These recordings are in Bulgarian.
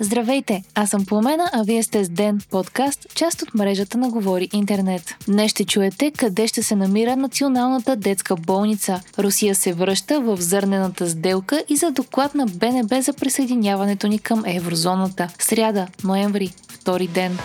Здравейте, аз съм Пламена, а вие сте с Ден, подкаст, част от мрежата на Говори Интернет. Днес ще чуете къде ще се намира Националната детска болница. Русия се връща в зърнената сделка и за доклад на БНБ за присъединяването ни към еврозоната. Сряда, ноември, втори ден.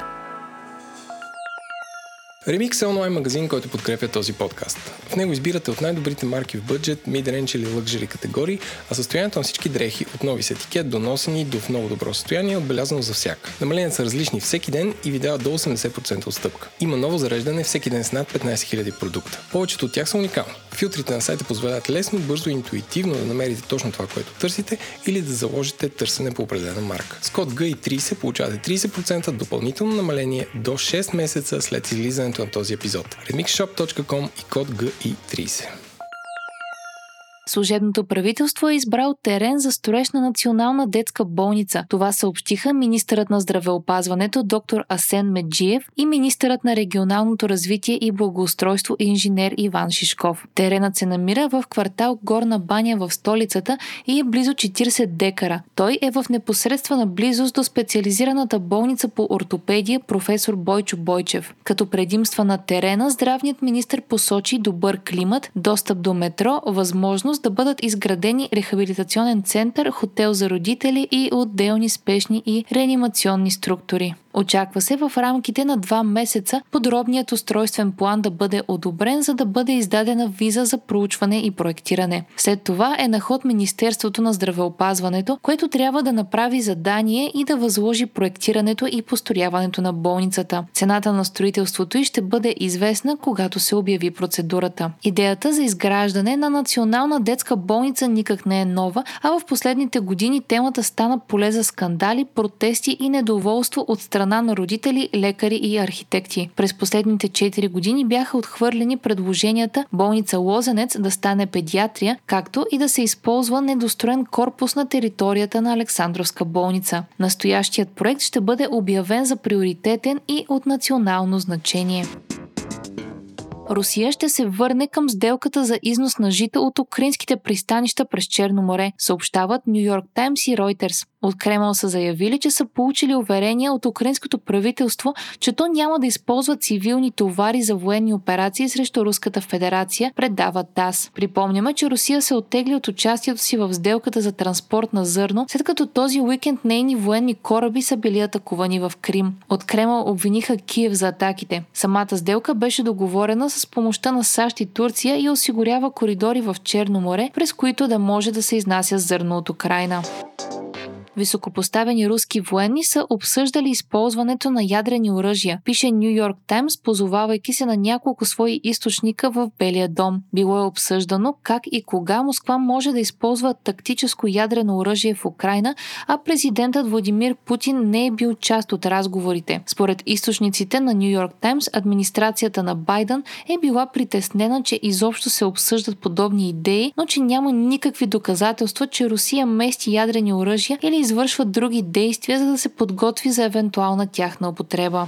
Remix е онлайн магазин, който подкрепя този подкаст. В него избирате от най-добрите марки в бъджет, mid-range или luxury категории, а състоянието на всички дрехи от нови с етикет до носени до в много добро състояние е отбелязано за всяка. Намаленията са различни всеки ден и ви дават до 80% отстъпка. Има ново зареждане всеки ден с над 15 000 продукта. Повечето от тях са уникални. Филтрите на сайта позволяват лесно, бързо и интуитивно да намерите точно това, което търсите или да заложите търсене по определена марка. С код GI30 получавате 30% допълнително намаление до 6 месеца след излизането на този епизод. remixshop.com и код GI30. Служебното правителство е избрал терен за строеж на Национална детска болница. Това съобщиха министърът на здравеопазването доктор Асен Меджиев и министърът на регионалното развитие и благоустройство инженер Иван Шишков. Теренът се намира в квартал Горна баня в столицата и е близо 40 декара. Той е в непосредствена близост до специализираната болница по ортопедия професор Бойчо Бойчев. Като предимства на терена, здравният министр посочи добър климат, достъп до метро, възможност да бъдат изградени рехабилитационен център, хотел за родители и отделни спешни и реанимационни структури. Очаква се в рамките на два месеца подробният устройствен план да бъде одобрен, за да бъде издадена виза за проучване и проектиране. След това е на ход Министерството на здравеопазването, което трябва да направи задание и да възложи проектирането и построяването на болницата. Цената на строителството и ще бъде известна, когато се обяви процедурата. Идеята за изграждане на национална детска болница никак не е нова, а в последните години темата стана поле за скандали, протести и недоволство от страна страна на родители, лекари и архитекти. През последните 4 години бяха отхвърлени предложенията болница Лозенец да стане педиатрия, както и да се използва недостроен корпус на територията на Александровска болница. Настоящият проект ще бъде обявен за приоритетен и от национално значение. Русия ще се върне към сделката за износ на жита от украинските пристанища през Черно море, съобщават Нью Йорк Таймс и Reuters. От Кремъл са заявили, че са получили уверения от украинското правителство, че то няма да използва цивилни товари за военни операции срещу Руската федерация, предава ТАС. Припомняме, че Русия се оттегли от участието си в сделката за транспорт на зърно, след като този уикенд нейни военни кораби са били атакувани в Крим. От Кремъл обвиниха Киев за атаките. Самата сделка беше договорена с помощта на САЩ и Турция и осигурява коридори в Черно море, през които да може да се изнася зърно от Украина. Високопоставени руски военни са обсъждали използването на ядрени оръжия, пише Нью Йорк Таймс, позовавайки се на няколко свои източника в Белия дом. Било е обсъждано как и кога Москва може да използва тактическо ядрено оръжие в Украина, а президентът Владимир Путин не е бил част от разговорите. Според източниците на Нью Йорк Таймс, администрацията на Байден е била притеснена, че изобщо се обсъждат подобни идеи, но че няма никакви доказателства, че Русия мести ядрени оръжия или извършват други действия, за да се подготви за евентуална тяхна употреба.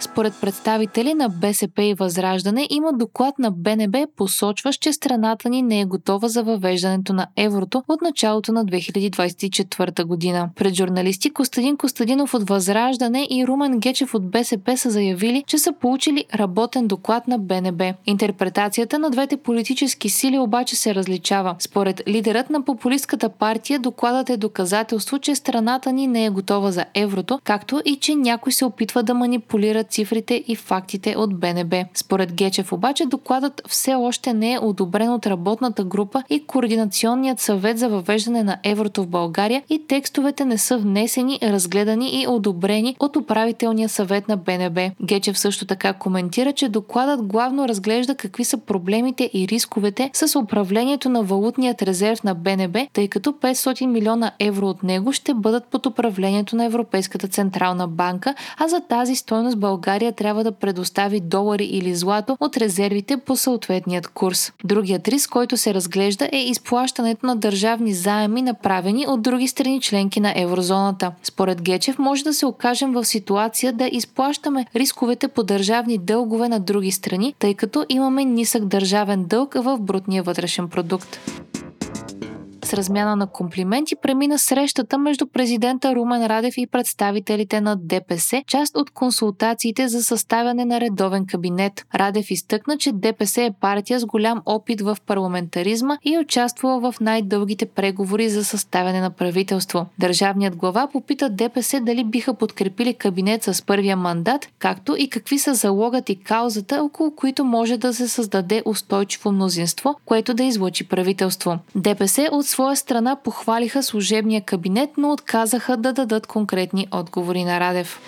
Според представители на БСП и Възраждане има доклад на БНБ, посочващ, че страната ни не е готова за въвеждането на еврото от началото на 2024 година. Пред журналисти Костадин Костадинов от Възраждане и Румен Гечев от БСП са заявили, че са получили работен доклад на БНБ. Интерпретацията на двете политически сили обаче се различава. Според лидерът на популистката партия докладът е доказателство, че страната ни не е готова за еврото, както и че някой се опитва да манипулира цифрите и фактите от БНБ. Според Гечев обаче докладът все още не е одобрен от работната група и Координационният съвет за въвеждане на еврото в България и текстовете не са внесени, разгледани и одобрени от управителния съвет на БНБ. Гечев също така коментира, че докладът главно разглежда какви са проблемите и рисковете с управлението на валутният резерв на БНБ, тъй като 500 милиона евро от него ще бъдат под управлението на Европейската централна банка, а за тази стойност България България трябва да предостави долари или злато от резервите по съответният курс. Другият риск, който се разглежда е изплащането на държавни заеми, направени от други страни членки на еврозоната. Според Гечев може да се окажем в ситуация да изплащаме рисковете по държавни дългове на други страни, тъй като имаме нисък държавен дълг в брутния вътрешен продукт. С размяна на комплименти премина срещата между президента Румен Радев и представителите на ДПС, част от консултациите за съставяне на редовен кабинет. Радев изтъкна, че ДПС е партия с голям опит в парламентаризма и е участвала в най-дългите преговори за съставяне на правителство. Държавният глава попита ДПС дали биха подкрепили кабинет с първия мандат, както и какви са залогът и каузата, около които може да се създаде устойчиво мнозинство, което да излучи правителство. ДПС от своя страна похвалиха служебния кабинет, но отказаха да дадат конкретни отговори на Радев.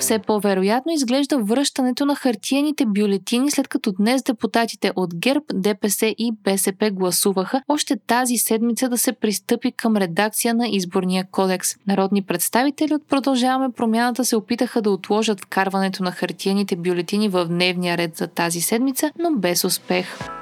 Все по-вероятно изглежда връщането на хартиените бюлетини, след като днес депутатите от ГЕРБ, ДПС и БСП гласуваха още тази седмица да се пристъпи към редакция на изборния кодекс. Народни представители от Продължаваме промяната се опитаха да отложат вкарването на хартиените бюлетини в дневния ред за тази седмица, но без успех.